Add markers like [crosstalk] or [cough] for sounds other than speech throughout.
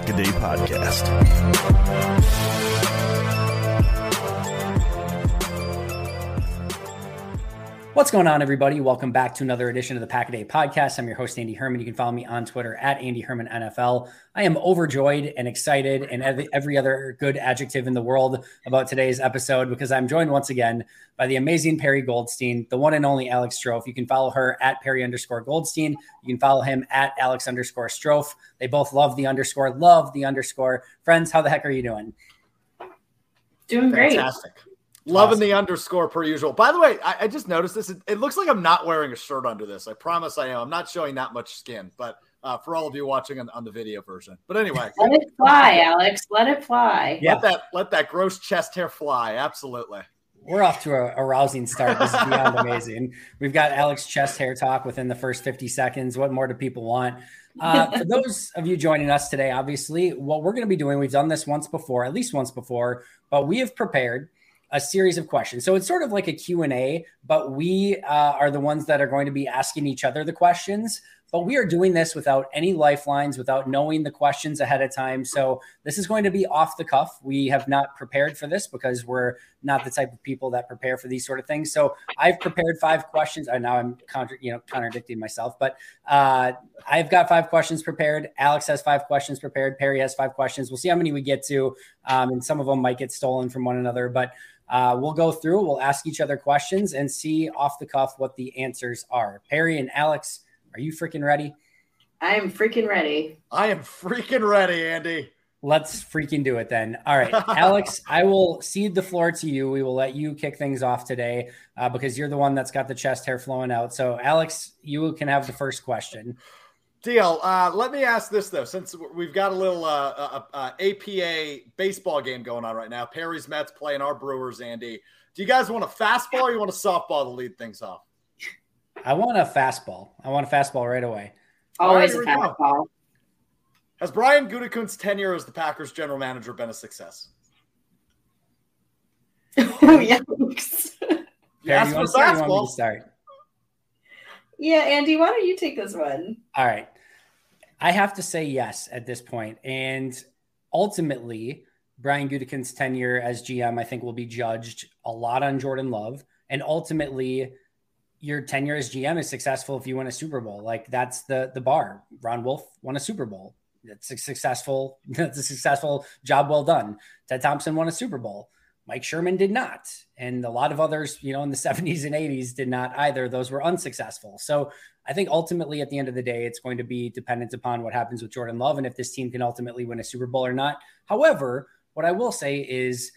Pack a Day Podcast. What's going on, everybody? Welcome back to another edition of the Pack a Day Podcast. I'm your host, Andy Herman. You can follow me on Twitter at Andy Herman NFL. I am overjoyed and excited and every other good adjective in the world about today's episode because I'm joined once again by the amazing Perri Goldstein, the one and only Alex Strouf. You can follow her at Perri underscore Goldstein. You can follow him at Alex underscore Strouf. They both love the underscore, love the underscore. Friends, how the heck are you doing? Doing great. Fantastic. Loving awesome. the underscore per usual. By the way, I, I just noticed this. It, it, looks like I'm not wearing a shirt under this. I promise I am. I'm not showing that much skin, but uh, for all of you watching on, on the video version. But anyway, [laughs] let it fly, Alex. Let it fly. Yeah. Let that let that gross chest hair fly. Absolutely. We're off to a, a rousing start. This is beyond [laughs] amazing. We've got Alex chest hair talk within the first 50 seconds. What more do people want? Uh, [laughs] for those of you joining us today, obviously, what we're going to be doing, we've done this once before, at least once before, but we have prepared a series of questions. So it's sort of like a Q&A, but we uh, are the ones that are going to be asking each other the questions. But we are doing this without any lifelines, without knowing the questions ahead of time. So this is going to be off the cuff. We have not prepared for this because we're not the type of people that prepare for these sort of things. So I've prepared five questions. I now I'm contra- you know contradicting myself, but uh, I've got five questions prepared. Alex has five questions prepared. Perri has five questions. We'll see how many we get to, um, and some of them might get stolen from one another, but. Uh, we'll go through, we'll ask each other questions and see off the cuff what the answers are. Perri and Alex, are you freaking ready? I am freaking ready. I am freaking ready, Andy. Let's freaking do it then. All right, [laughs] Alex, I will cede the floor to you. We will let you kick things off today uh, because you're the one that's got the chest hair flowing out. So, Alex, you can have the first question. Deal. Uh, let me ask this though, since we've got a little uh, uh, uh APA baseball game going on right now. Perri's Mets playing our Brewers. Andy, do you guys want a fastball or you want a softball to lead things off? I want a fastball. I want a fastball right away. Always right, a fastball. Go. Has Brian Gutekunst's tenure as the Packers general manager been a success? oh, [laughs] yikes. Yeah, you want to start, you to start? Yeah, Andy, why don't you take this one? All right. I have to say yes at this point. And ultimately, Brian Gutekunst's tenure as GM, I think, will be judged a lot on Jordan Love. And ultimately, your tenure as GM is successful if you win a Super Bowl. Like that's the the bar. Ron Wolf won a Super Bowl. It's a successful, [laughs] that's a successful job well done. Ted Thompson won a Super Bowl. Mike Sherman did not. And a lot of others, you know, in the [laughs] 70s and 80s did not either. Those were unsuccessful. So I think ultimately at the end of the day, it's going to be dependent upon what happens with Jordan Love and if this team can ultimately win a Super Bowl or not. However, what I will say is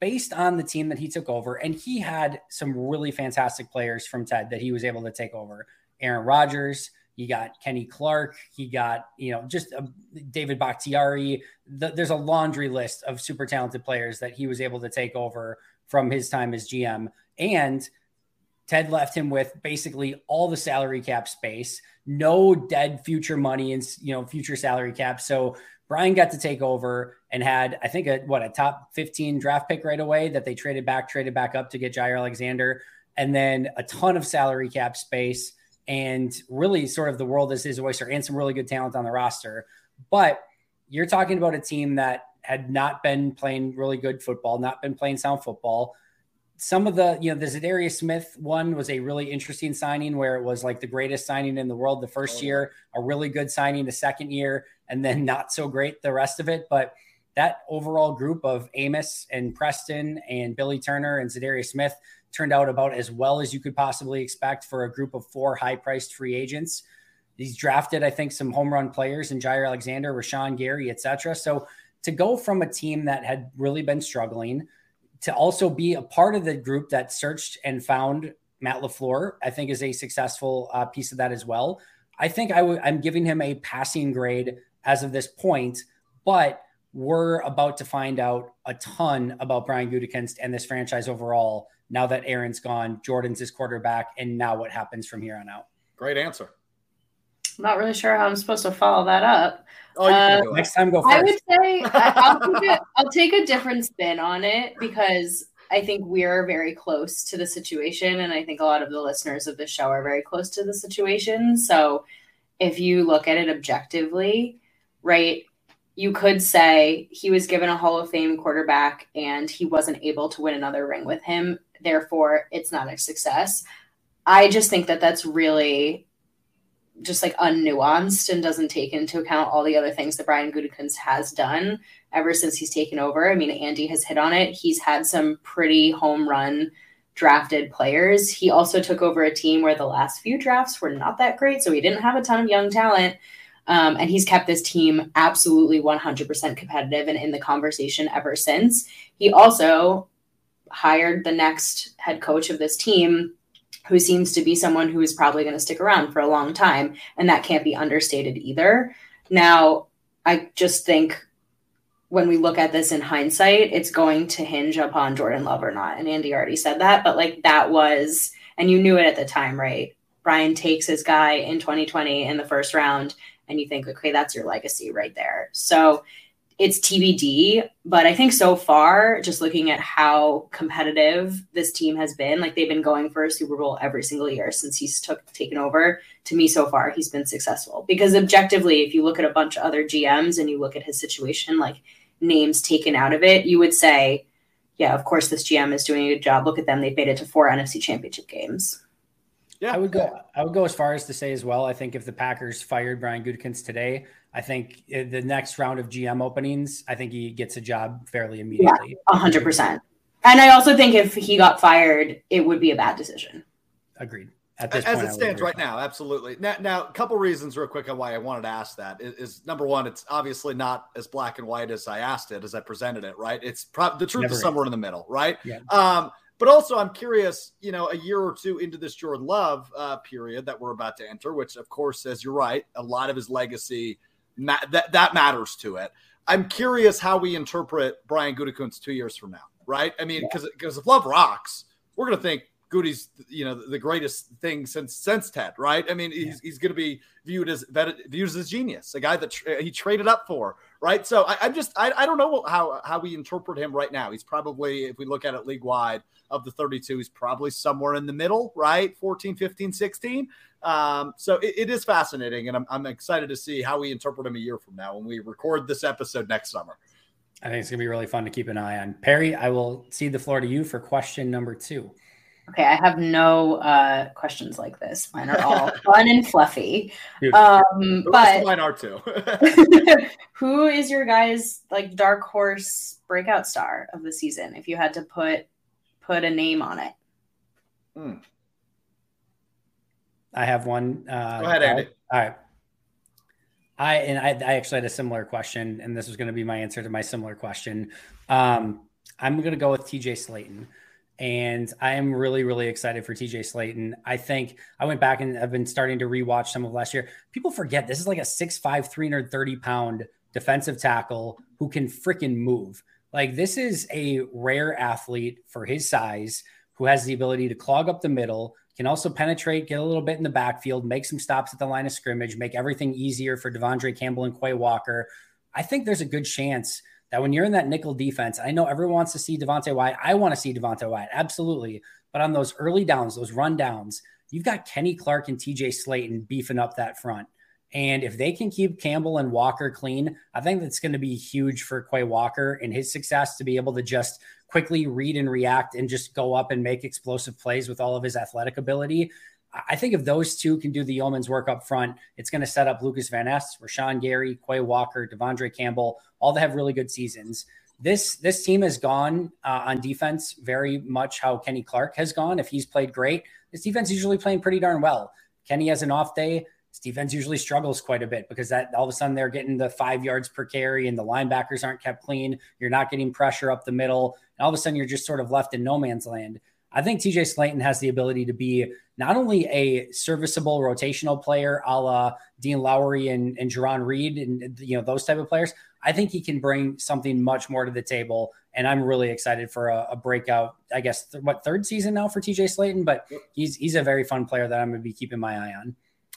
based on the team that he took over, and he had some really fantastic players from Ted that he was able to take over. Aaron Rodgers, you got Kenny Clark. He got, you know, just uh, David Bakhtiari. The, there's a laundry list of super talented players that he was able to take over from his time as GM. And Ted left him with basically all the salary cap space, no dead future money and, you know, future salary cap. So Brian got to take over and had, I think, a what a top 15 draft pick right away that they traded back, traded back up to get Jaire Alexander, and then a ton of salary cap space, and really sort of the world is his oyster, and some really good talent on the roster. But you're talking about a team that had not been playing really good football, not been playing sound football. Some of the, you know, the Za'Darius Smith one was a really interesting signing where it was like the greatest signing in the world the first oh, year, a really good signing the second year, and then not so great the rest of it. But that overall group of Amos and Preston and Billy Turner and Za'Darius Smith turned out about as well as you could possibly expect for a group of four high priced free agents. He's drafted, I think, some home run players in Jaire Alexander, Rashan Gary, etc. So to go from a team that had really been struggling to also be a part of the group that searched and found Matt LaFleur, I think is a successful uh, piece of that as well. I think i w- I'm giving him a passing grade as of this point, but we're about to find out a ton about Brian Gutekunst and this franchise overall now that Aaron's gone, Jordan's his quarterback, and now what happens from here on out. Great answer. I'm not really sure how I'm supposed to follow that up. Oh, you can Uh, do it. Next time, go first. I would say I- [laughs] I'll take, a, I'll take a different spin on it because I think we're very close to the situation, and I think a lot of the listeners of this show are very close to the situation. So, if you look at it objectively, right, you could say he was given a Hall of Fame quarterback and he wasn't able to win another ring with him. Therefore, it's not a success. I just think that that's really just like unnuanced and doesn't take into account all the other things that Brian Gutekunst has done ever since he's taken over. I mean, Andy has hit on it. He's had some pretty home run drafted players. He also took over a team where the last few drafts were not that great, so he didn't have a ton of young talent. Um, and he's kept this team absolutely 100% competitive and in the conversation ever since. He also hired the next head coach of this team who seems to be someone who is probably going to stick around for a long time. And that can't be understated either. Now, I just think when we look at this in hindsight, it's going to hinge upon Jordan Love or not. And Andy already said that, but like that was, and you knew it at the time, right? Brian takes his guy in 2020 in the first round, and you think, okay, that's your legacy right there. So it's TBD, but I think so far, just looking at how competitive this team has been, like they've been going for a Super Bowl every single year since he's took taken over. To me, so far, he's been successful because objectively, if you look at a bunch of other GMs and you look at his situation, like names taken out of it, you would say, yeah, of course, this GM is doing a good job. Look at them; they've made it to four NFC Championship games. Yeah, I would go. I would go as far as to say as well. I think if the Packers fired Brian Gutekunst today, I think uh, the next round of GM openings, I think he gets a job fairly immediately. A hundred percent. And I also think if he got fired, it would be a bad decision. Agreed. At this As point, it stands right now, absolutely. Now, now, a couple reasons, real quick, on why I wanted to ask that is, is number one, it's obviously not as black and white as I asked it, as I presented it. Right? It's pro- the truth Never is is. somewhere in the middle, right? Yeah. Um, but also, I'm curious. You know, a year or two into this Jordan Love uh, period that we're about to enter, which, of course, as you're right, a lot of his legacy ma- that that matters to it. I'm curious how we interpret Brian Gutekunst two years from now, right? I mean, because because if Love rocks, we're gonna think Goody's you know the greatest thing since since Ted, right? I mean, he's, he's going to be viewed as viewed as a genius, a guy that tra- he traded up for, right? So I, I'm just I, I don't know how how we interpret him right now. He's probably if we look at it league wide of the 32, he's probably somewhere in the middle, right? 14, 15, 16. Um, so it, it is fascinating, and I'm I'm excited to see how we interpret him a year from now when we record this episode next summer. I think it's gonna be really fun to keep an eye on. Perri, I will cede the floor to you for question number two. Okay, I have no uh, questions like this. Mine are all [laughs] fun and fluffy. Um, The rest of but mine are too. [laughs] [laughs] who is your guys like dark horse breakout star of the season? If you had to put put a name on it, I have one. Uh, Go ahead, Andy. All right. I and I, I actually had a similar question, and this was going to be my answer to my similar question. Um, I'm going to go with TJ Slaton, and I am really, really excited for TJ Slaton. I think I went back and I've been starting to rewatch some of last year. People forget this is like a 6'5", 330 pound defensive tackle who can freaking move. Like this is a rare athlete for his size who has the ability to clog up the middle, can also penetrate, get a little bit in the backfield, make some stops at the line of scrimmage, make everything easier for De'Vondre Campbell and Quay Walker. I think there's a good chance that when you're in that nickel defense, I know everyone wants to see Devonte Wyatt. I want to see Devonte Wyatt, absolutely. But on those early downs, those run downs, you've got Kenny Clark and TJ Slaton beefing up that front. And if they can keep Campbell and Walker clean, I think that's going to be huge for Quay Walker and his success to be able to just quickly read and react and just go up and make explosive plays with all of his athletic ability. I think if those two can do the yeoman's work up front, it's going to set up Lucas Van Ness, Rashan Gary, Quay Walker, De'Vondre Campbell, all to have really good seasons. This this team has gone uh, on defense very much how Kenny Clark has gone. If he's played great, this defense usually playing pretty darn well. Kenny has an off day. This defense usually struggles quite a bit because that all of a sudden they're getting the five yards per carry and the linebackers aren't kept clean. You're not getting pressure up the middle. And all of a sudden you're just sort of left in no man's land. I think TJ Slaton has the ability to be not only a serviceable rotational player a la Dean Lowry and, and Jarran Reed and you know those type of players. I think he can bring something much more to the table. And I'm really excited for a, a breakout, I guess, th- what third season now for TJ Slaton, but he's he's a very fun player that I'm going to be keeping my eye on.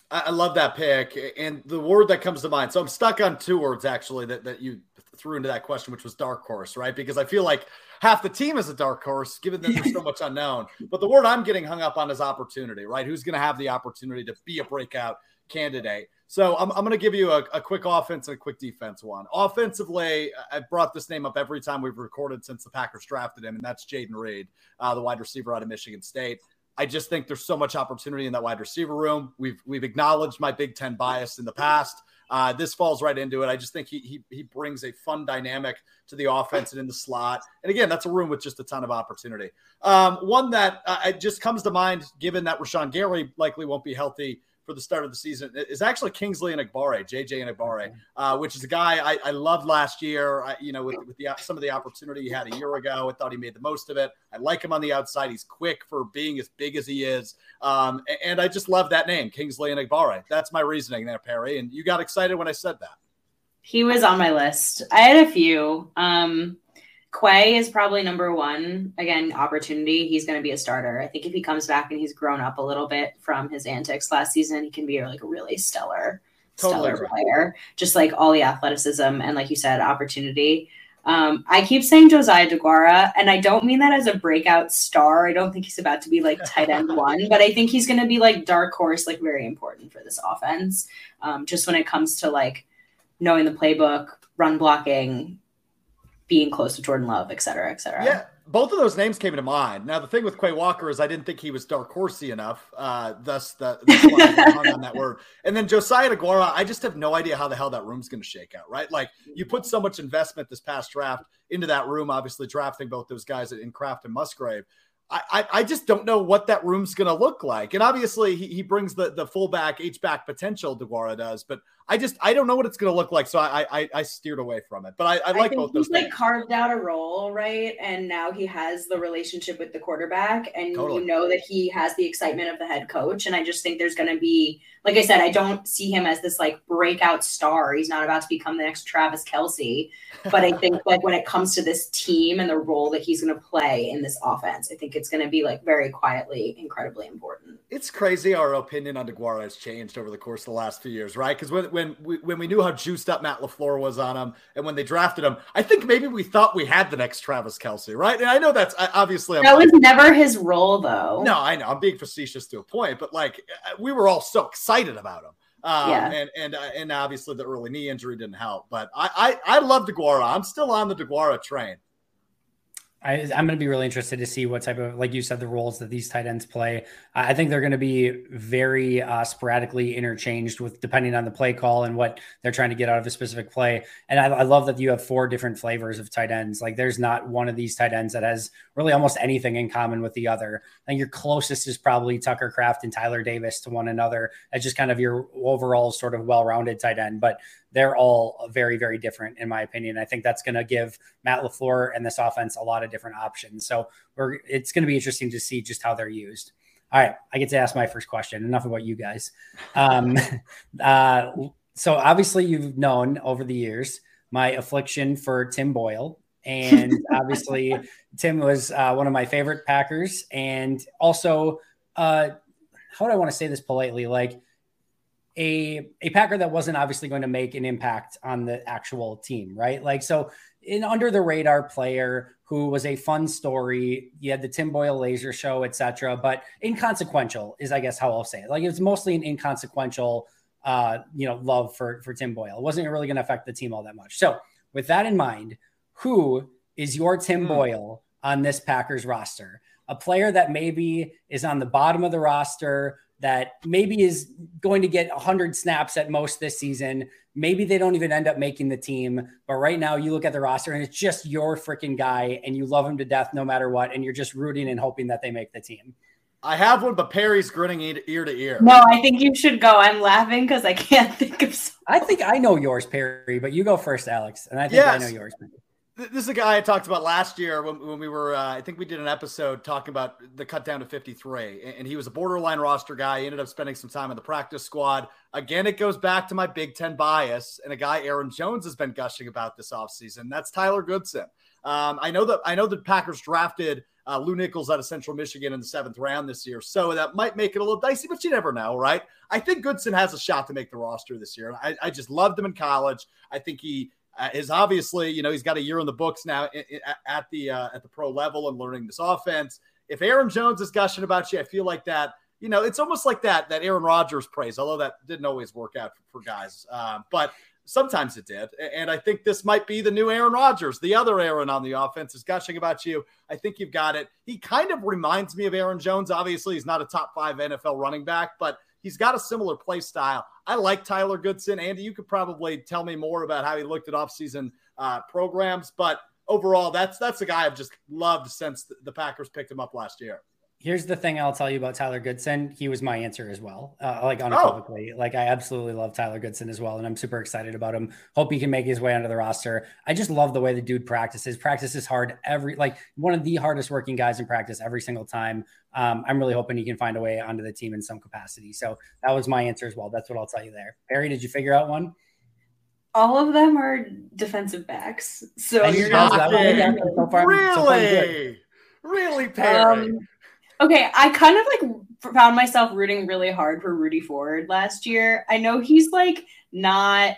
I love that pick. And the word that comes to mind. So I'm stuck on two words actually that, that you threw into that question, which was dark horse, right? Because I feel like half the team is a dark horse, given that there's so much unknown. [laughs] But the word I'm getting hung up on is opportunity, right? Who's going to have the opportunity to be a breakout candidate? So I'm, I'm going to give you a, a, quick offense and a quick defense one. Offensively, I've brought this name up every time we've recorded since the Packers drafted him, and that's Jayden Reed, uh, the wide receiver out of Michigan State. I just think there's so much opportunity in that wide receiver room. We've we've acknowledged my Big Ten bias in the past. Uh, this falls right into it. I just think he, he he brings a fun dynamic to the offense and in the slot. And again, that's a room with just a ton of opportunity. Um, one that uh, just comes to mind, given that Rashan Gary likely won't be healthy for the start of the season is actually Kingsley Enagbare, JJ Enagbare, uh, which is a guy I, I loved last year. I, you know, with, with the some of the opportunity he had a year ago, I thought he made the most of it. I like him on the outside. He's quick for being as big as he is, um, and, and I just love that name, Kingsley Enagbare. That's my reasoning there, Perri. And you got excited when I said that. He was on my list. I had a few. Um, Quay is probably number one. Again, opportunity. He's going to be a starter. I think if he comes back and he's grown up a little bit from his antics last season, he can be like a really stellar, totally stellar player. Just like all the athleticism and, like you said, opportunity. Um, I keep saying Josiah DeGuara, and I don't mean that as a breakout star. I don't think he's about to be like [laughs] tight end one, but I think he's going to be like dark horse, like very important for this offense. Um, just when it comes to like knowing the playbook, run blocking, being close to Jordan Love, et cetera, et cetera. Yeah, both of those names came to mind. Now, the thing with Quay Walker is I didn't think he was dark horsey enough. Uh, thus, the, [laughs] hung on that word. And then Josiah DeGuara, I just have no idea how the hell that room's going to shake out, right? Like you put so much investment this past draft into that room, obviously drafting both those guys in Kraft and Musgrave. I, I just don't know what that room's going to look like. And obviously, he, he brings the, the fullback, H back potential, DeGuara does. But I just I don't know what it's going to look like, so I, I I steered away from it. But I, I like I both he's those. Like carved out a role, right? And now he has the relationship with the quarterback, and totally. you know that he has the excitement of the head coach. And I just think there's going to be, like I said, I don't see him as this like breakout star. He's not about to become the next Travis Kelce, but I think like when it comes to this team and the role that he's going to play in this offense, I think it's going to be like very quietly incredibly important. It's crazy our opinion on DeGuara has changed over the course of the last few years, right? Because when when we, when we knew how juiced up Matt LaFleur was on him, and when they drafted him, I think maybe we thought we had the next Travis Kelce, right? And I know that's obviously that was never his role, though. No, I know I'm being facetious to a point, but like we were all so excited about him. Um, yeah. and and uh, and obviously the early knee injury didn't help, but I I, I love DeGuara. I'm still on the DeGuara train. I, am going to be really interested to see what type of, like you said, the roles that these tight ends play. I think they're going to be very uh, sporadically interchanged with depending on the play call and what they're trying to get out of a specific play. And I, I love that you have four different flavors of tight ends. Like there's not one of these tight ends that has really almost anything in common with the other. I think your closest is probably Tucker Kraft and Tyler Davis to one another. That's just kind of your overall sort of well-rounded tight end. But they're all very, very different, in my opinion. I think that's going to give Matt LaFleur and this offense a lot of different options. So we're, it's going to be interesting to see just how they're used. All right, I get to ask my first question. Enough about you guys. Um, [laughs] uh, so obviously, you've known over the years my affliction for Tim Boyle, and [laughs] obviously, Tim was uh, one of my favorite Packers, and also, uh, how do I want to say this politely? Like a a Packer that wasn't obviously going to make an impact on the actual team, right? Like so an under the radar player who was a fun story. You had the Tim Boyle laser show, etc., but inconsequential is I guess how I'll say it. Like it was mostly an inconsequential uh, you know, love for for Tim Boyle. It wasn't really going to affect the team all that much. So, with that in mind, who is your Tim mm. Boyle on this Packers roster? A player that maybe is on the bottom of the roster, that maybe is going to get 100 snaps at most this season. Maybe they don't even end up making the team. But right now, you look at the roster and it's just your freaking guy, and you love him to death no matter what. And you're just rooting and hoping that they make the team. I have one, but Perri's grinning ear to ear. No, I think you should go. I'm laughing because I can't [laughs] think of. Something. I think I know yours, Perri, but you go first, Alex, and I think yes. I know yours. This is a guy I talked about last year when, when we were. Uh, I think we did an episode talking about the cut down to 53, and he was a borderline roster guy. He ended up spending some time in the practice squad. Again, it goes back to my Big Ten bias, and a guy Aaron Jones has been gushing about this offseason. That's Tyler Goodson. Um, I know that I know the Packers drafted uh, Lew Nichols out of Central Michigan in the seventh round this year. So that might make it a little dicey, but you never know, right? I think Goodson has a shot to make the roster this year. I, I just loved him in college. I think he is obviously, you know, he's got a year in the books now at the uh, at the pro level and learning this offense. If Aaron Jones is gushing about you, I feel like that. You know, it's almost like that that Aaron Rodgers praise, although that didn't always work out for, for guys. Um, but Sometimes it did. And I think this might be the new Aaron Rodgers. The other Aaron on the offense is gushing about you. I think you've got it. He kind of reminds me of Aaron Jones. Obviously, he's not a top five NFL running back, but he's got a similar play style. I like Tyler Goodson. Andy, you could probably tell me more about how he looked at offseason uh, programs, but overall, that's that's the guy I've just loved since the Packers picked him up last year here's the thing I'll tell you about Tyler Goodson. He was my answer as well. Uh, like unequivocally, oh. like I absolutely love Tyler Goodson as well, and I'm super excited about him. Hope he can make his way onto the roster. I just love the way the dude practices. Practices hard every like one of the hardest working guys in practice every single time. Um, I'm really hoping he can find a way onto the team in some capacity. So that was my answer as well. That's what I'll tell you there. Barry, did you figure out one? All of them are defensive backs. So you're not so far, really, so really, Perri. Um, Okay, I kind of like found myself rooting really hard for Rudy Ford last year. I know he's like not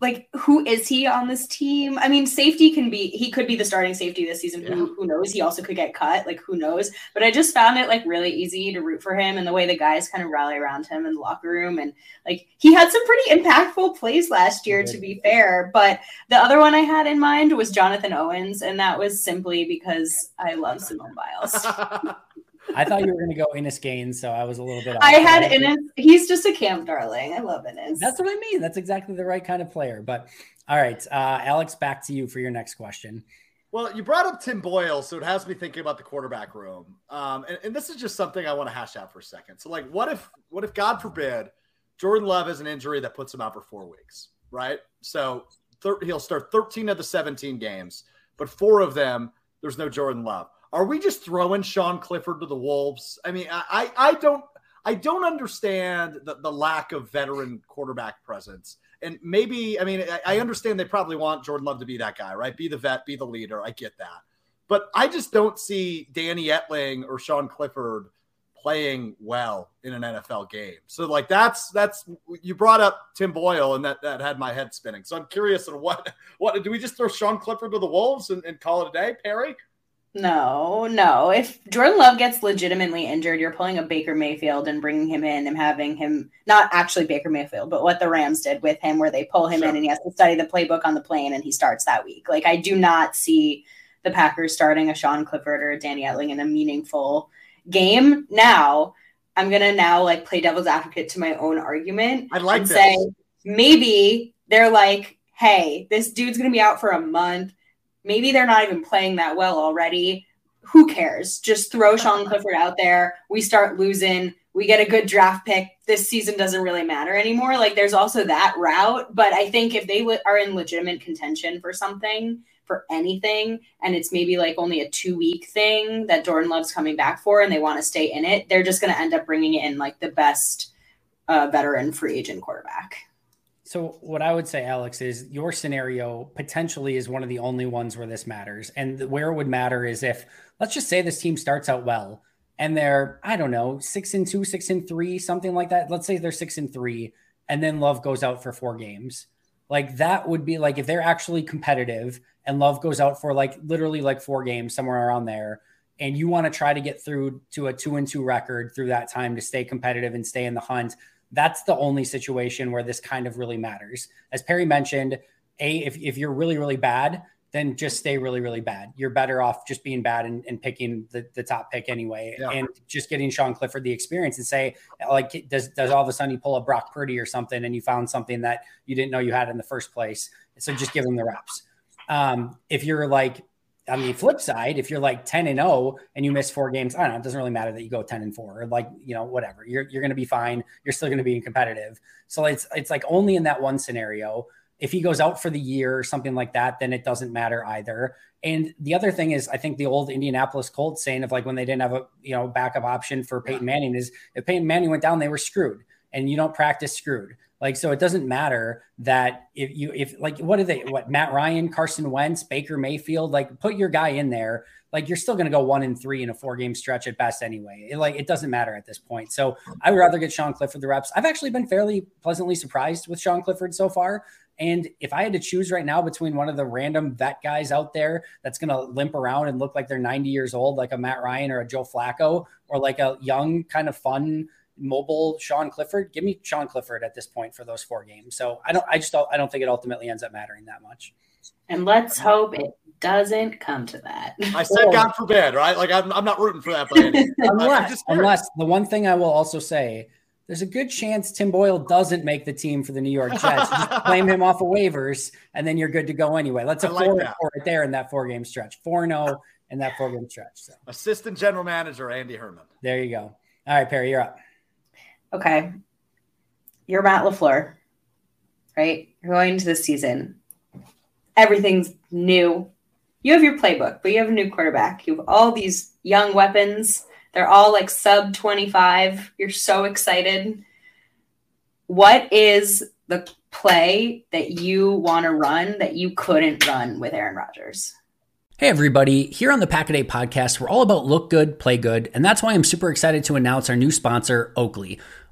like who is he on this team? I mean, safety can be he could be the starting safety this season. Yeah. Who, who knows? He also could get cut. Like who knows? But I just found it like really easy to root for him and the way the guys kind of rally around him in the locker room and like he had some pretty impactful plays last year to be fair. But the other one I had in mind was Jonathan Owens, and that was simply because I love Simone Biles. [laughs] I thought you were going to go Innis Gaines, so I was a little bit. I had Innis. He's just a camp darling. I love Innis. That's what I mean. That's exactly the right kind of player. But all right, uh, Alex, back to you for your next question. Well, you brought up Tim Boyle, so it has me thinking about the quarterback room. Um, and, and this is just something I want to hash out for a second. So, like, what if, what if, God forbid, Jordan Love has an injury that puts him out for four weeks, right? So thir- he'll start 13 of the 17 games, but four of them, there's no Jordan Love are we just throwing Sean Clifford to the wolves? I mean, I I don't I don't understand the, the lack of veteran quarterback presence. And maybe, I mean, I, I understand they probably want Jordan Love to be that guy, right? Be the vet, be the leader. I get that. But I just don't see Danny Etling or Sean Clifford playing well in an NFL game. So like that's that's you brought up Tim Boyle and that that had my head spinning. So I'm curious of what what do we just throw Sean Clifford to the Wolves and, and call it a day, Perri? No, no. If Jordan Love gets legitimately injured, you're pulling a Baker Mayfield and bringing him in and having him not actually Baker Mayfield, but what the Rams did with him, where they pull him sure. in and he has to study the playbook on the plane and he starts that week. Like, I do not see the Packers starting a Sean Clifford or a Danny Etling in a meaningful game. Now, I'm gonna now like play devil's advocate to my own argument. I'd like this. say maybe they're like, hey, this dude's gonna be out for a month Maybe they're not even playing that well already. Who cares? Just throw [laughs] Sean Clifford out there. We start losing. We get a good draft pick. This season doesn't really matter anymore. Like there's also that route. But I think if they are in legitimate contention for something, for anything, and it's maybe like only a two week thing that Jordan Love's coming back for and they want to stay in it, they're just going to end up bringing in like the best uh, veteran free agent quarterback. So what I would say, Alex, is your scenario potentially is one of the only ones where this matters. And where it would matter is if let's just say this team starts out well and they're I don't know six and two, six and three, something like that. Let's say they're six and three, and then Love goes out for four games. Like that would be like if they're actually competitive and Love goes out for like literally like four games somewhere around there, and you want to try to get through to a two and two record through that time to stay competitive and stay in the hunt. That's the only situation where this kind of really matters. As Perri mentioned, a if, if you're really really bad then just stay really, really bad. You're better off just being bad and, and picking the, the top pick anyway, yeah. and just getting Sean Clifford the experience and say, like, does does all of a sudden you pull a Brock Purdy or something and you found something that you didn't know you had in the first place? So just give him the reps. Um, if you're like on the flip side, if you're like 10 and 0 and you miss four games, I don't know, it doesn't really matter that you go 10 and 4 or like, you know, whatever. You're you're gonna be fine. You're still gonna be competitive. So it's it's like only in that one scenario if he goes out for the year or something like that, then it doesn't matter either. And the other thing is, I think the old Indianapolis Colts saying of like when they didn't have a you know backup option for Peyton Manning is if Peyton Manning went down, they were screwed, and you don't practice screwed. Like so, it doesn't matter that if you if like what are they what Matt Ryan, Carson Wentz, Baker Mayfield, like put your guy in there. Like you're still going to go one and three in a four game stretch at best anyway. It, like it doesn't matter at this point. So I would rather get Sean Clifford the reps. I've actually been fairly pleasantly surprised with Sean Clifford so far. And if I had to choose right now between one of the random vet guys out there that's going to limp around and look like they're 90 years old, like a Matt Ryan or a Joe Flacco, or like a young, kind of fun, mobile Sean Clifford, give me Sean Clifford at this point for those four games. So I don't, I just don't, I don't think it ultimately ends up mattering that much. And let's hope it doesn't come to that. I said, God forbid, right? Like I'm, I'm not rooting for that, but unless, unless the one thing I will also say there's a good chance Tim Boyle doesn't make the team for the New York Jets. Just [laughs] claim him off of waivers, and then you're good to go anyway. Let's a like four that. right there in that four game stretch. Four zero oh in that four game stretch. So. Assistant General Manager Andy Herman. There you go. All right, Perri, you're up. Okay, you're Matt LaFleur, right? You're going into the season. Everything's new. You have your playbook, but you have a new quarterback. You have all these young weapons they're all like sub 25. You're so excited. What is the play that you want to run that you couldn't run with Aaron Rodgers? Hey, everybody. Here on the Packaday podcast, we're all about look good, play good. And that's why I'm super excited to announce our new sponsor, Oakley.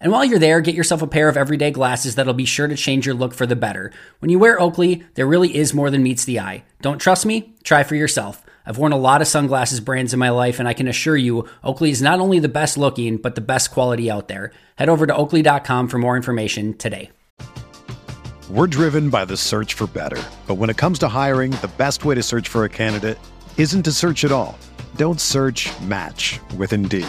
And while you're there, get yourself a pair of everyday glasses that'll be sure to change your look for the better. When you wear Oakley, there really is more than meets the eye. Don't trust me? Try for yourself. I've worn a lot of sunglasses brands in my life, and I can assure you, Oakley is not only the best looking, but the best quality out there. Head over to oakley.com for more information today. We're driven by the search for better. But when it comes to hiring, the best way to search for a candidate isn't to search at all. Don't search match with Indeed.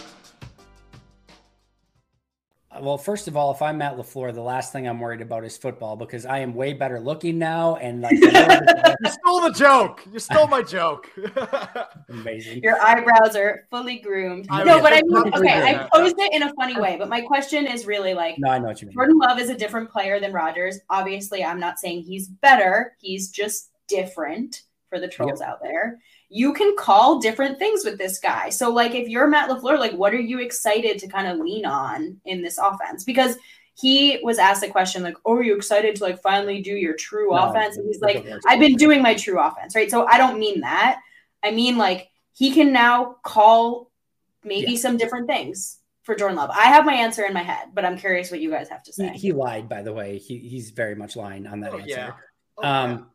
Well, first of all, if I'm Matt LaFleur, the last thing I'm worried about is football because I am way better looking now. And like, [laughs] you stole the joke. You stole my joke. [laughs] Amazing. Your eyebrows are fully groomed. I no, but I mean, okay, I posed it in a funny way, but my question is really like, no, I know what you mean. Jordan Love is a different player than Rodgers. Obviously, I'm not saying he's better. He's just different for the trolls yep. out there you can call different things with this guy. So, like, if you're Matt LaFleur, like, what are you excited to kind of lean on in this offense? Because he was asked a question like, "Oh, are you excited to like finally do your true no, offense?" And he's like, "I've been doing my true offense, right?" So I don't mean that. I mean like he can now call maybe yeah. some different things for Jordan Love. I have my answer in my head, but I'm curious what you guys have to say. He, he lied, by the way. He, he's very much lying on that oh, answer. Yeah. Oh, um,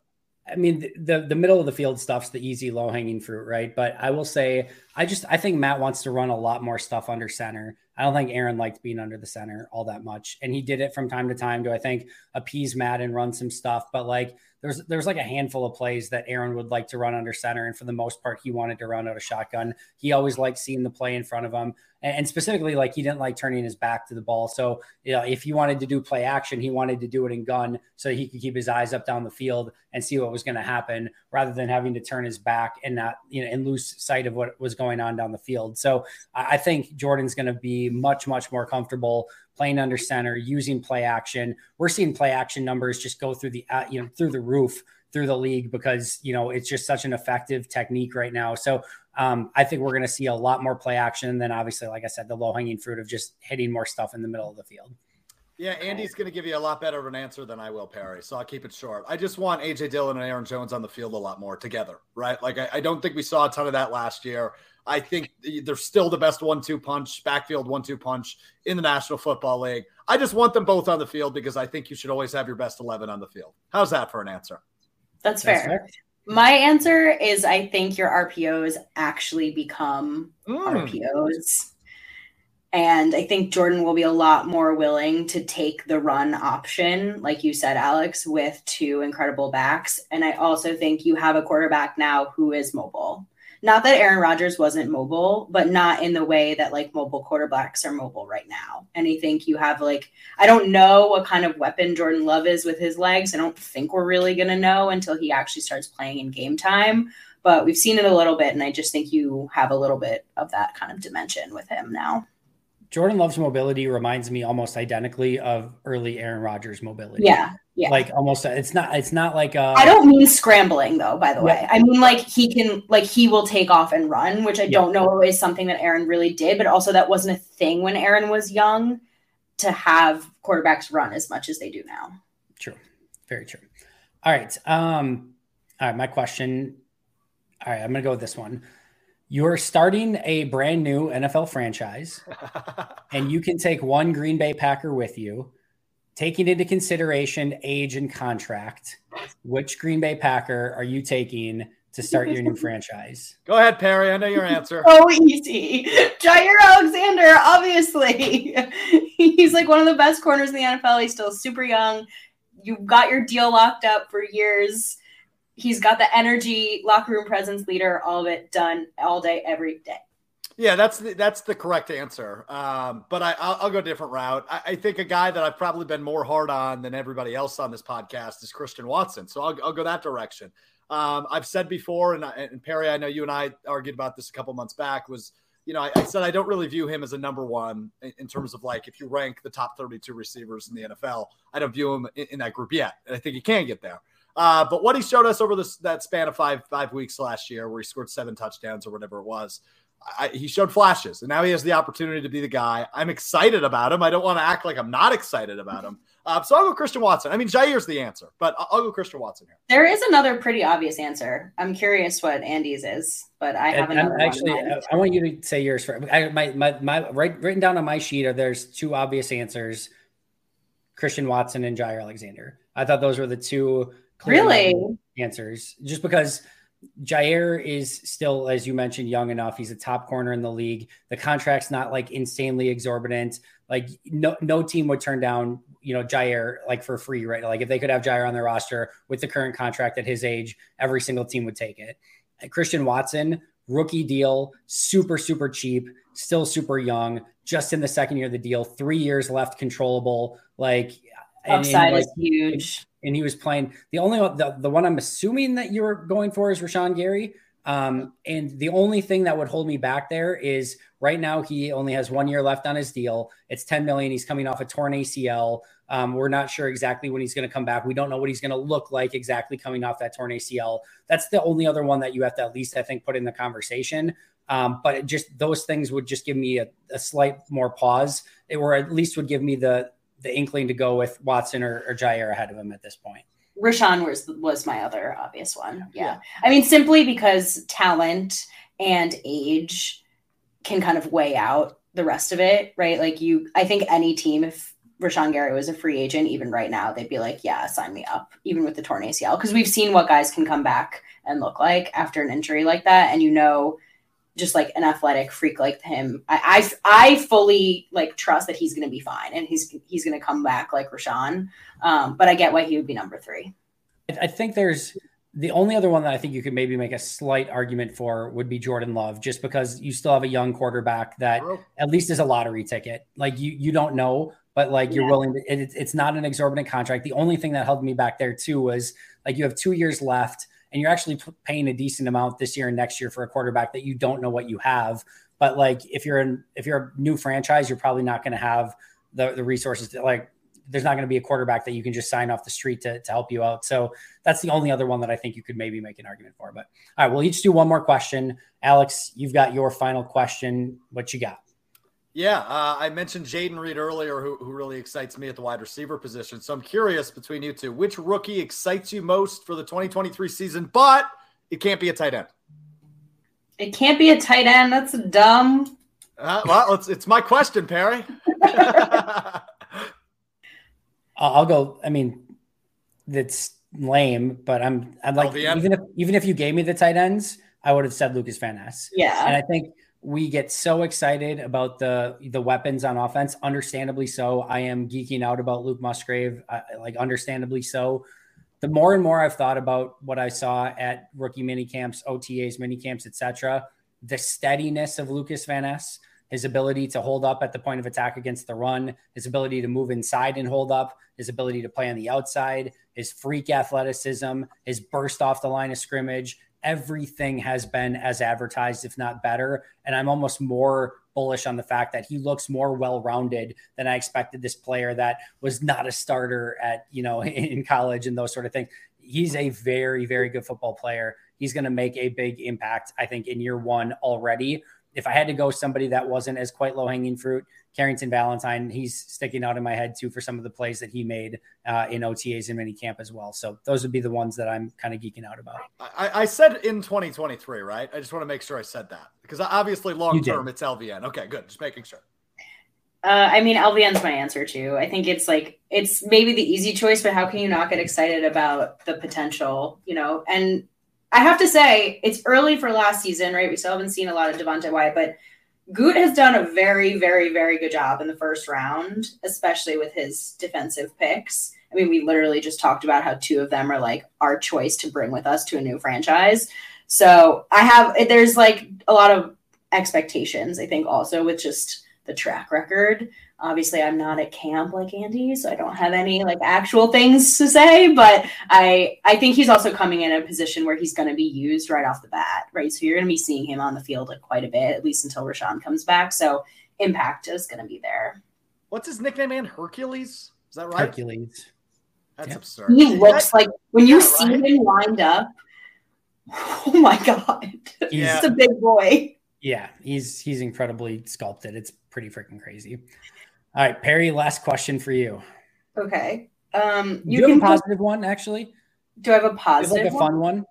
I mean, the the middle of the field stuff's the easy, low hanging fruit, right? But I will say, I just I think Matt wants to run a lot more stuff under center. I don't think Aaron liked being under the center all that much, and he did it from time to time to I think appease Matt and run some stuff. But like, there's there's like a handful of plays that Aaron would like to run under center, and for the most part, he wanted to run out of shotgun. He always liked seeing the play in front of him and specifically like he didn't like turning his back to the ball. So you know, if he wanted to do play action, he wanted to do it in gun so he could keep his eyes up down the field and see what was going to happen, rather than having to turn his back and not you know and lose sight of what was going on down the field. So I think Jordan's going to be much much more comfortable playing under center, using play action. We're seeing play action numbers just go through the uh, you know through the roof through the league because you know it's just such an effective technique right now. So um, I think we're going to see a lot more play action than obviously, like I said, the low hanging fruit of just hitting more stuff in the middle of the field. Yeah, Andy's going to give you a lot better of an answer than I will, Perri. So I'll keep it short. I just want AJ Dillon and Aaron Jones on the field a lot more together, right? Like I, I don't think we saw a ton of that last year. I think they're still the best one-two punch, backfield one-two punch in the National Football League. I just want them both on the field because I think you should always have your best eleven on the field. How's that for an answer? That's fair. That's fair. My answer is I think your RPOs actually become mm. RPOs. And I think Jordan will be a lot more willing to take the run option, like you said, Alex, with two incredible backs. And I also think you have a quarterback now who is mobile. Not that Aaron Rodgers wasn't mobile, but not in the way that like mobile quarterbacks are mobile right now. And I think you have like, I don't know what kind of weapon Jordan Love is with his legs. I don't think we're really going to know until he actually starts playing in game time. But we've seen it a little bit. And I just think you have a little bit of that kind of dimension with him now. Jordan Love's mobility reminds me almost identically of early Aaron Rodgers mobility. Yeah. Yeah. Like almost it's not it's not like uh I don't mean scrambling though, by the way. I mean like he can like he will take off and run, which I yeah. don't know is something that Aaron really did, but also that wasn't a thing when Aaron was young to have quarterbacks run as much as they do now. True. Very true. All right. Um all right, my question. All right, I'm gonna go with this one. You're starting a brand new NFL franchise, [laughs] and you can take one Green Bay Packer with you taking into consideration age and contract, which Green Bay Packer are you taking to start your new [laughs] franchise? Go ahead, Perri. I know your answer. [laughs] so easy. Jaire Alexander, obviously. [laughs] He's like one of the best corners in the NFL. He's still super young. You've got your deal locked up for years. He's got the energy, locker room presence, leader, all of it done all day, every day. Yeah, that's the, that's the correct answer. Um, but I, I'll, I'll, go a different route. I, I, think a guy that I've probably been more hard on than everybody else on this podcast is Christian Watson. So I'll, I'll go that direction. Um, I've said before, and, and, Perri, I know you and I argued about this a couple months back. Was you know I, I said I don't really view him as a number one in, in, terms of like if you rank the top 32 receivers in the NFL, I don't view him in, in that group yet, and I think he can get there. Uh, but what he showed us over this that span of five five weeks last year, where he scored seven touchdowns or whatever it was, I, he showed flashes, and now he has the opportunity to be the guy. I'm excited about him. I don't want to act like I'm not excited about him. [laughs] Uh, so I'll go Christian Watson. I mean, Jaire's the answer, but I'll, I'll, go Christian Watson here. There is another pretty obvious answer. I'm curious what Andy's is, but I have another. Actually, I want you to say yours for I, my my my right written down on my sheet are there's two obvious answers: Christian Watson and Jaire Alexander. I thought those were the two really answers, just because Jaire is still, as you mentioned, young enough. He's a top corner in the league. The contract's not like insanely exorbitant. Like no no team would turn down, you know, Jaire like for free, right? Like if they could have Jaire on their roster with the current contract at his age, every single team would take it. Christian Watson, rookie deal, super, super cheap, still super young, just in the second year of the deal, three years left controllable. Like upside and, is huge. And he was playing the only the, the one I'm assuming that you're going for is Rashan Gary. Um, and the only thing that would hold me back there is right now he only has one year left on his deal. It's 10 million. He's coming off a torn ACL. Um, we're not sure exactly when he's going to come back. We don't know what he's going to look like exactly coming off that torn ACL. That's the only other one that you have to at least, I think, put in the conversation. Um, but just those things would just give me a, a slight more pause, or at least would give me the the inkling to go with Watson or, or Jaire ahead of him at this point. Rashan was was my other obvious one. Yeah. yeah. I mean, simply because talent and age can kind of weigh out the rest of it, right? Like you I think any team, if Rashan Gary was a free agent, even right now, they'd be like, Yeah, sign me up, even with the torn ACL. Because we've seen what guys can come back and look like after an injury like that. And you know just like an athletic freak like him, I I, I fully like trust that he's going to be fine and he's he's going to come back like Rashan. Um, but I get why he would be number three. I think there's the only other one that I think you could maybe make a slight argument for would be Jordan Love, just because you still have a young quarterback that at least is a lottery ticket. Like you you don't know, but like you're yeah. willing to. It, it's not an exorbitant contract. The only thing that held me back there too was like you have two years left and you're actually paying a decent amount this year and next year for a quarterback that you don't know what you have. But like if you're in if you're a new franchise, you're probably not going to have the the resources like there's not going to be a quarterback that you can just sign off the street to, to help you out. So that's the only other one that I think you could maybe make an argument for. But all right, we'll each do one more question. Alex, you've got your final question. What you got? Yeah, uh, I mentioned Jayden Reed earlier, who, who really excites me at the wide receiver position. So I'm curious between you two, which rookie excites you most for the 2023 season? But it can't be a tight end. It can't be a tight end. That's dumb. Uh, well, it's, it's my question, Perri. [laughs] I'll go. I mean, that's lame, but I'm. I'm like LVN? even if even if you gave me the tight ends, I would have said Lucas Van Ness. Yeah, and I think we get so excited about the the weapons on offense understandably so. I am geeking out about luke musgrave uh, like understandably so. The more and more i've thought about what i saw at rookie mini camps otas mini camps etc the steadiness of lucas van ness his ability to hold up at the point of attack against the run his ability to move inside and hold up his ability to play on the outside his freak athleticism his burst off the line of scrimmage everything has been as advertised, if not better. And I'm almost more bullish on the fact that he looks more well-rounded than I expected this player that was not a starter at, you know, [laughs] in college and those sort of things. He's a very, very good football player. He's going to make a big impact, I think, in year one already. If I had to go somebody that wasn't as quite low hanging fruit, Carrington Valentine, he's sticking out in my head too for some of the plays that he made uh, in OTAs and mini camp as well. So those would be the ones that I'm kind of geeking out about. I, I, said in 2023, right? I just want to make sure I said that because obviously long term it's LVN. Okay, good. Just making sure. Uh, I mean, LVN's my answer too. I think it's like it's maybe the easy choice, but how can you not get excited about the potential? You know, and I have to say it's early for last season, right? We still haven't seen a lot of Devonte Wyatt, but Gute has done a very, very, very good job in the first round, especially with his defensive picks. I mean, we literally just talked about how two of them are like our choice to bring with us to a new franchise. So I have, there's like a lot of expectations, I think, also with just the track record obviously i'm not at camp like andy so i don't have any like actual things to say but i i think he's also coming in a position where he's going to be used right off the bat right? So you're going to be seeing him on the field like quite a bit at least until rashan comes back so impact is going to be there. What's his nickname man hercules? Is that right? Hercules. That's yep. absurd. He looks like when you yeah, see right? him lined up [laughs] oh my god. He's yeah. a big boy. Yeah he's he's incredibly sculpted. It's pretty freaking crazy all right, Perri, last question for you. Okay. Um, you, you have a positive one, actually? Do I have a positive like a fun one?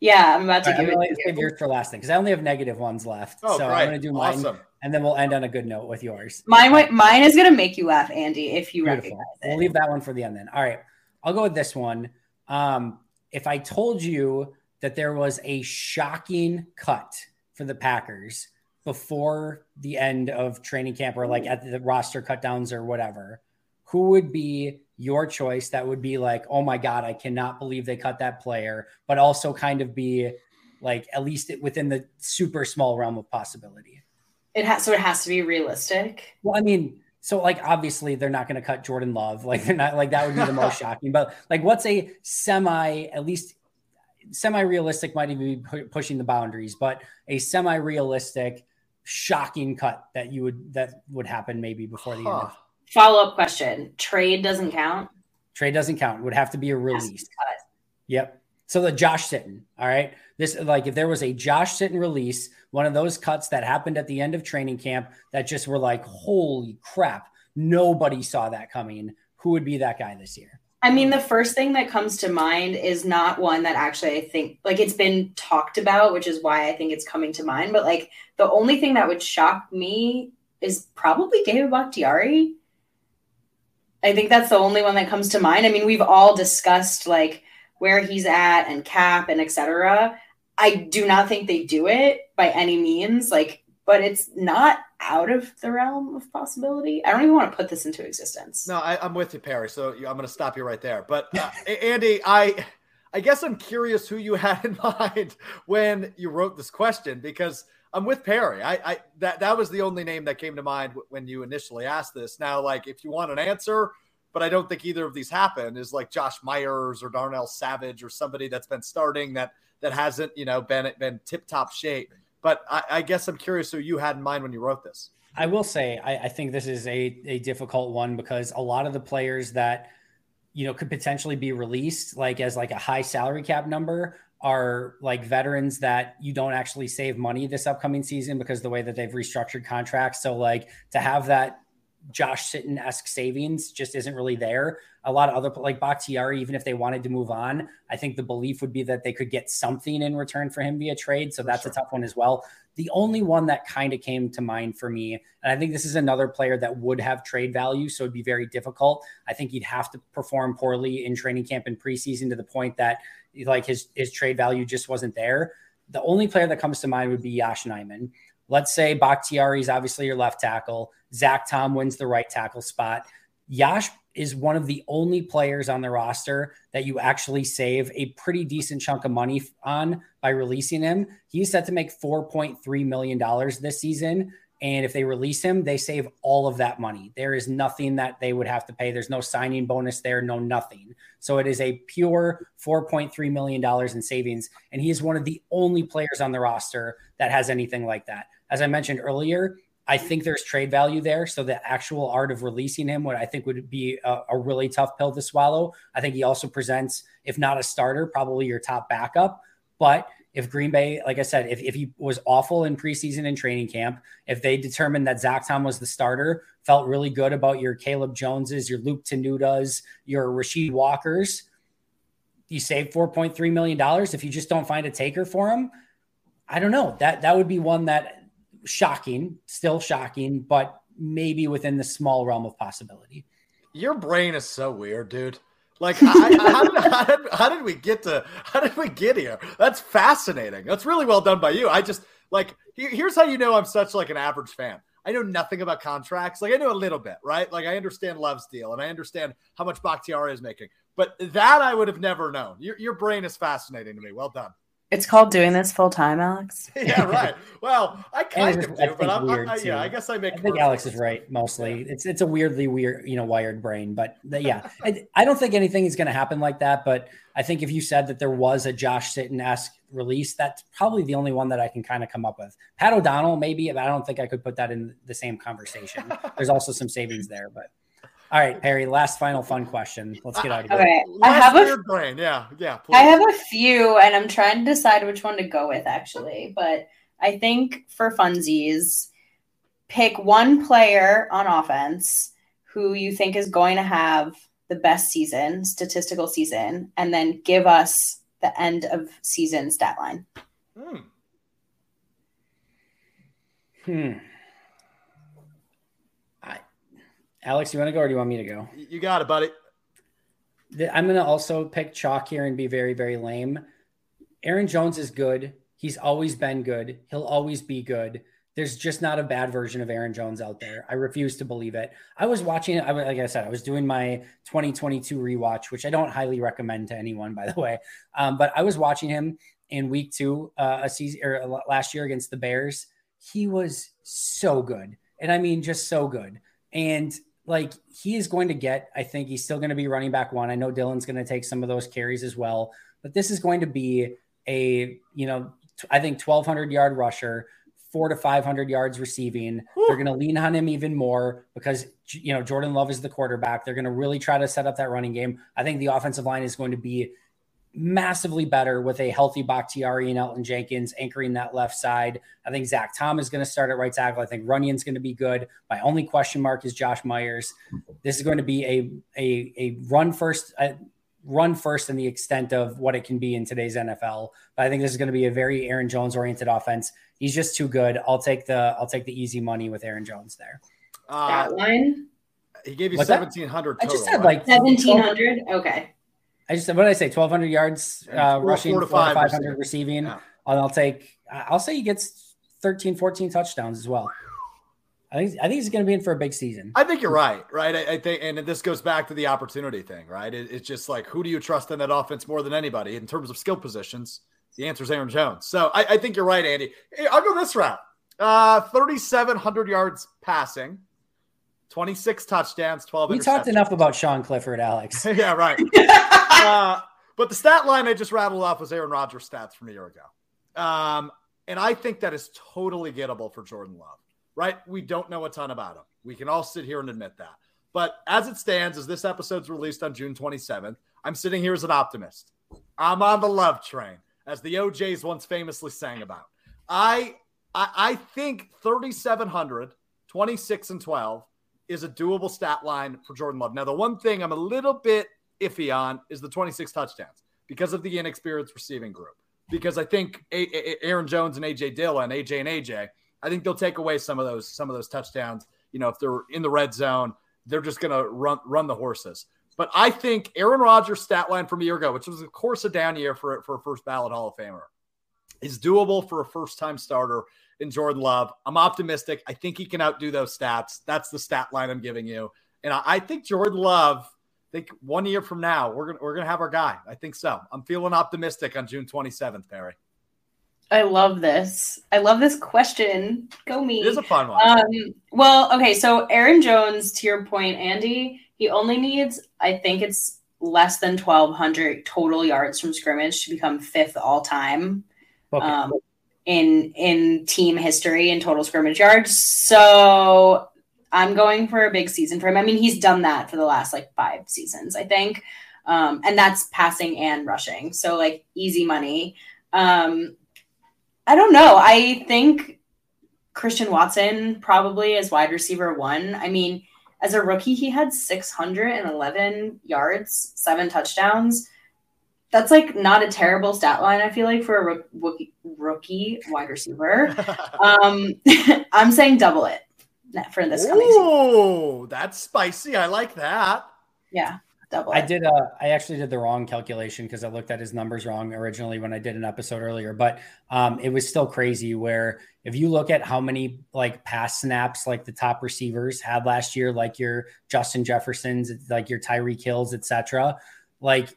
Yeah, I'm about to right, give it. Save yours for last thing because I only have negative ones left. Oh, so great. I'm going to do mine, awesome. and then we'll end on a good note with yours. Mine, mine is going to make you laugh, Andy, if you Beautiful. recognize it. We'll leave that one for the end then. All right, I'll go with this one. Um, if I told you that there was a shocking cut for the Packers before the end of training camp or like at the roster cutdowns or whatever, who would be your choice that would be like, oh my God, I cannot believe they cut that player, but also kind of be like at least within the super small realm of possibility? It has so it has to be realistic. Well, I mean, so like obviously they're not going to cut Jordan Love. Like they're not like that would be the most [laughs] shocking. But like, what's a semi at least semi realistic might even be pushing the boundaries, but a semi realistic shocking cut that you would that would happen maybe before the huh. end of follow up question. Trade doesn't count. Trade doesn't count. It would have to be a release. cut. Yep. So the Josh Sitton, all right. This like if there was a Josh Sitton release, one of those cuts that happened at the end of training camp that just were like, holy crap, nobody saw that coming. Who would be that guy this year? I mean, the first thing that comes to mind is not one that actually I think like it's been talked about, which is why I think it's coming to mind. But like the only thing that would shock me is probably David Bakhtiari. I think that's the only one that comes to mind. I mean, we've all discussed like where he's at and cap and etc. I do not think they do it by any means. Like, but it's not out of the realm of possibility. I don't even want to put this into existence. No, I, am with you, Perri. So I'm going to stop you right there. But uh, Andy, I, I guess I'm curious who you [laughs] had in mind when you wrote this question because I'm with Perri. I, I that that was the only name that came to mind when you initially asked this. Now, like, if you want an answer, but I don't think either of these happen, is like Josh Myers or Darnell Savage or somebody that's been starting that that hasn't, you know, been been tip top shape. But I, I, guess I'm curious who you had in mind when you wrote this. I will say I, I think this is a, a difficult one because a lot of the players that you know could potentially be released like as like a high salary cap number are like veterans that you don't actually save money this upcoming season because the way that they've restructured contracts. So like to have that Josh Sitton esque savings just isn't really there. A lot of other like Bakhtiari, even if they wanted to move on, I think the belief would be that they could get something in return for him via trade. So that's sure. a tough one as well. The only one that kind of came to mind for me, and I think this is another player that would have trade value, so it'd be very difficult. I think he'd have to perform poorly in training camp and preseason to the point that like his his trade value just wasn't there. The only player that comes to mind would be Yosh Nijman. Let's say Bakhtiari is obviously your left tackle. Zach Tom wins the right tackle spot. Yosh is one of the only players on the roster that you actually save a pretty decent chunk of money on by releasing him. He's set to make $4.3 million this season. And if they release him, they save all of that money. There is nothing that they would have to pay. There's no signing bonus there, no nothing. So it is a pure $4.3 million in savings. And he is one of the only players on the roster that has anything like that. As I mentioned earlier, I think there's trade value there. So the actual art of releasing him, what I think would be a, a, really tough pill to swallow. I think he also presents, if not a starter, probably your top backup. But if Green Bay, like I said, if, if he was awful in preseason and training camp, if they determined that Zach Tom was the starter, felt really good about your Caleb Joneses, your Luke Tenutas, your Rasheed Walkers, you save $4.3 million. If you just don't find a taker for him, I don't know. That that would be one that shocking, still shocking, but maybe within the small realm of possibility. Your brain is so weird, dude. Like, [laughs] I, how, did, how, did, how, did, we get to? How did we get here? That's fascinating. That's really well done by you. I just like here's how you know I'm such like an average fan. I know nothing about contracts. Like I know a little bit, right? Like I understand Love's deal and I understand how much Bakhtiari is making, but that I would have never known. Your, your brain is fascinating to me. Well done. It's called doing this full time, Alex. [laughs] yeah, right. Well, I kind of do, but I'm, I, yeah, I guess I make. I think Alex is right. Mostly, yeah. it's it's a weirdly weird, you know, wired brain. But the, yeah, [laughs] I, I, don't think anything is going to happen like that. But I think if you said that there was a Josh Sitton esque release, that's probably the only one that I can kind of come up with. Pat O'Donnell, maybe, but I don't think I could put that in the same conversation. [laughs] There's also some savings there, but all right, Perri. Last final fun question. Let's get out of here. Okay, I have a brain. Yeah, yeah. Please. I have a few, and I'm trying to decide which one to go with actually. But I think for funsies, pick one player on offense who you think is going to have the best season, statistical season, and then give us the end of season stat line. Hmm. Hmm. Alex, you want to go or do you want me to go? You got it, buddy. I'm going to also pick chalk here and be very, very lame. Aaron Jones is good. He's always been good. He'll always be good. There's just not a bad version of Aaron Jones out there. I refuse to believe it. I was watching it. I, like I said, I was doing my 2022 rewatch, which I don't highly recommend to anyone, by the way. Um, but I was watching him in week two, uh, a season or last year against the Bears he was so good. And I mean, just so good. And like he is going to get, I think he's still going to be running back one. I know Dylan's going to take some of those carries as well, but this is going to be a, you know, I think 1200 yard rusher, four to 500 yards receiving. Whew. They're going to lean on him even more because, you know, Jordan Love is the quarterback. They're going to really try to set up that running game. I think the offensive line is going to be massively better with a healthy Bakhtiari and Elgton Jenkins anchoring that left side. I think Zach Tom is going to start at right tackle. I think Runyan's going to be good. My only question mark is Josh Myers. This is going to be a a, a run first. Uh, run first in the extent of what it can be in today's NFL. But I think this is going to be a very Aaron Jones oriented offense. He's just too good. I'll take the I'll take the easy money with Aaron Jones there. Uh, that line. He gave you seventeen hundred. I just said like seventeen hundred. Okay. I just what did I say? Twelve hundred yards uh, four, rushing, four to five hundred receiving. Yeah. And I'll take. I'll say he gets 13, 14 touchdowns as well. I think I think he's going to be in for a big season. I think you're right, right? I, I think, and this goes back to the opportunity thing, right? It, it's just like who do you trust in that offense more than anybody in terms of skill positions? The answer is Aaron Jones. So I, I think you're right, Andy. I'll go this route: uh, 3,700 yards passing, 26 touchdowns, 12. We talked enough about Sean Clifford, Alex. [laughs] yeah, right. [laughs] uh, but the stat line I just rattled off was Aaron Rodgers' stats from a year ago, um, and I think that is totally gettable for Jordan Love right? We don't know a ton about him. We can all sit here and admit that. But as it stands, as this episode's released on June 27th, I'm sitting here as an optimist. I'm on the love train, as the O'Jays once famously sang about. I I, I think 3,700, 26 and 12 is a doable stat line for Jordan Love. Now, the one thing I'm a little bit iffy on is the 26 touchdowns because of the inexperienced receiving group. Because I think Aaron Jones and AJ Dillon, AJ and AJ, I think they'll take away some of those some of those touchdowns. You know, if they're in the red zone, they're just going to run run the horses. But I think Aaron Rodgers' stat line from a year ago, which was of course a down year for for a first ballot Hall of Famer, is doable for a first time starter in Jordan Love. I'm optimistic. I think he can outdo those stats. That's the stat line I'm giving you. And I, I think Jordan Love. I think one year from now we're gonna we're gonna have our guy. I think so. I'm feeling optimistic on June 27th, Perri. I love this. I love this question. Go me. It is a fun one. Um, well, okay, so Aaron Jones, to your point, Andy, he only needs, I think it's less than 1,200 total yards from scrimmage to become fifth all time okay. um, in in team history in total scrimmage yards. So I'm going for a big season for him. I mean, he's done that for the last like five seasons, I think. Um, and that's passing and rushing. So like easy money. Um, I don't know. I think Christian Watson probably as wide receiver one. I mean, as a rookie, he had 611 yards, seven touchdowns. That's like not a terrible stat line, I feel like, for a rookie, rookie wide receiver. [laughs] um, [laughs] I'm saying double it for this coming season. Oh, that's spicy. I like that. Yeah double. I did. Uh, I actually did the wrong calculation because I looked at his numbers wrong originally when I did an episode earlier. But um, it was still crazy. Where if you look at how many like pass snaps like the top receivers had last year, like your Justin Jeffersons, like your Tyreek Hills, etc. Like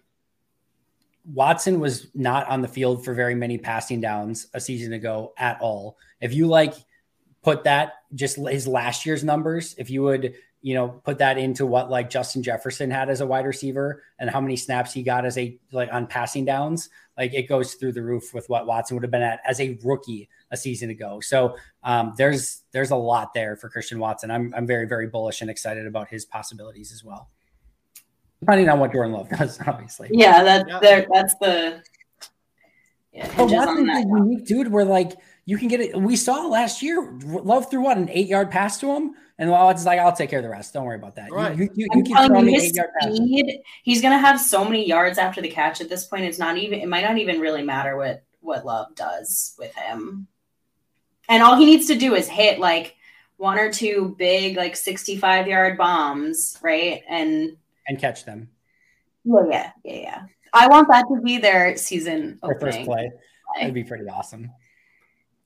Watson was not on the field for very many passing downs a season ago at all. If you like put that just his last year's numbers, if you would you know, put that into what like Justin Jefferson had as a wide receiver and how many snaps he got as a like on passing downs, like it goes through the roof with what Watson would have been at as a rookie a season ago. So um, there's there's a lot there for Christian Watson. I'm I'm very very bullish and excited about his possibilities as well. Depending on what Jordan Love does, [laughs] obviously. Yeah, that's yeah. that's the. Yeah, but Watson's a unique dude. Where like you can get it. We saw last year. Love threw what an eight yard pass to him, and well, it's like I'll take care of the rest. Don't worry about that. Right. You, you, you, you his speed, he's going to have so many yards after the catch. At this point, it's not even. It might not even really matter what what Love does with him. And all he needs to do is hit like one or two big, like sixty-five yard bombs, right? And and catch them. Yeah, yeah, yeah, yeah. I want that to be their season. Their first play. That'd be pretty awesome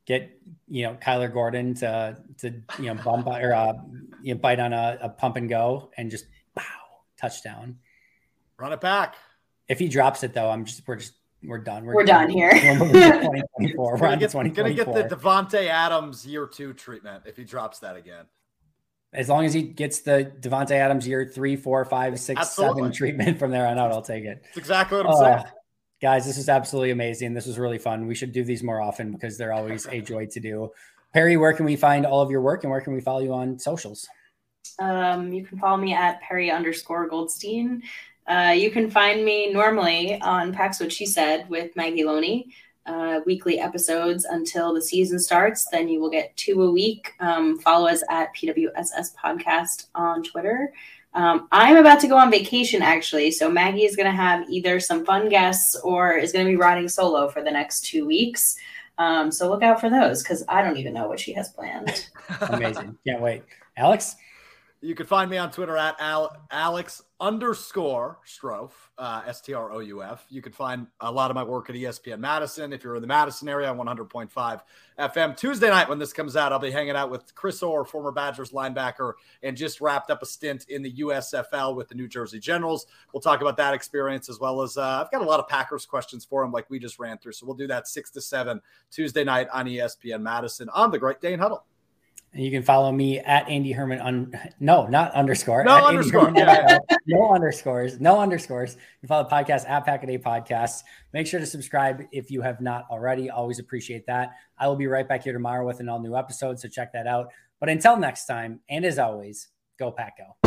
get you know Kyler Gordon to to you know bump or uh, you know, bite on a, a, pump and go and just pow touchdown. Run it back. If he drops it though, I'm just we're just we're done. We're, we're done here. We're, gonna, get, gonna get the Davante Adams year two treatment if he drops that again. As long as he gets the Davante Adams year three, four, five, six, Absolutely. seven treatment from there on out, I'll take it. That's exactly what I'm uh, saying. Guys, this is absolutely amazing. This was really fun. We should do these more often because they're always a joy to do. Perri, where can we find all of your work and where can we follow you on socials? Um, you can follow me at Perri underscore Goldstein. Uh, you can find me normally on Pax What She Said with Maggie Loney. Uh, weekly episodes until the season starts. Then you will get two a week. Um, follow us at PWSS Podcast on Twitter. Um, I'm about to go on vacation actually, so Maggie is going to have either some fun guests or is going to be riding solo for the next two weeks. Um, so look out for those because I don't even know what she has planned. [laughs] Amazing! Can't wait, Alex. You can find me on Twitter at Al- Alex underscore Strouf, uh, S T R O U F. You can find a lot of my work at ESPN Madison. If you're in the Madison area, 100.5 FM. Tuesday night, when this comes out, I'll be hanging out with Chris Orr, former Badgers linebacker, and just wrapped up a stint in the USFL with the New Jersey Generals. We'll talk about that experience as well as uh, I've got a lot of Packers questions for him, like we just ran through. So we'll do that 6 to 7 Tuesday night on ESPN Madison on the Great Dane Huddle. And you can follow me at Andy Herman. Un- no, not underscore. No underscore. Yeah. no underscores. No underscores. You follow the podcast at Pack-A-Day Podcasts. Make sure to subscribe if you have not already. Always appreciate that. I will be right back here tomorrow with an all new episode. So check that out. But until next time, and as always, go Pack Go.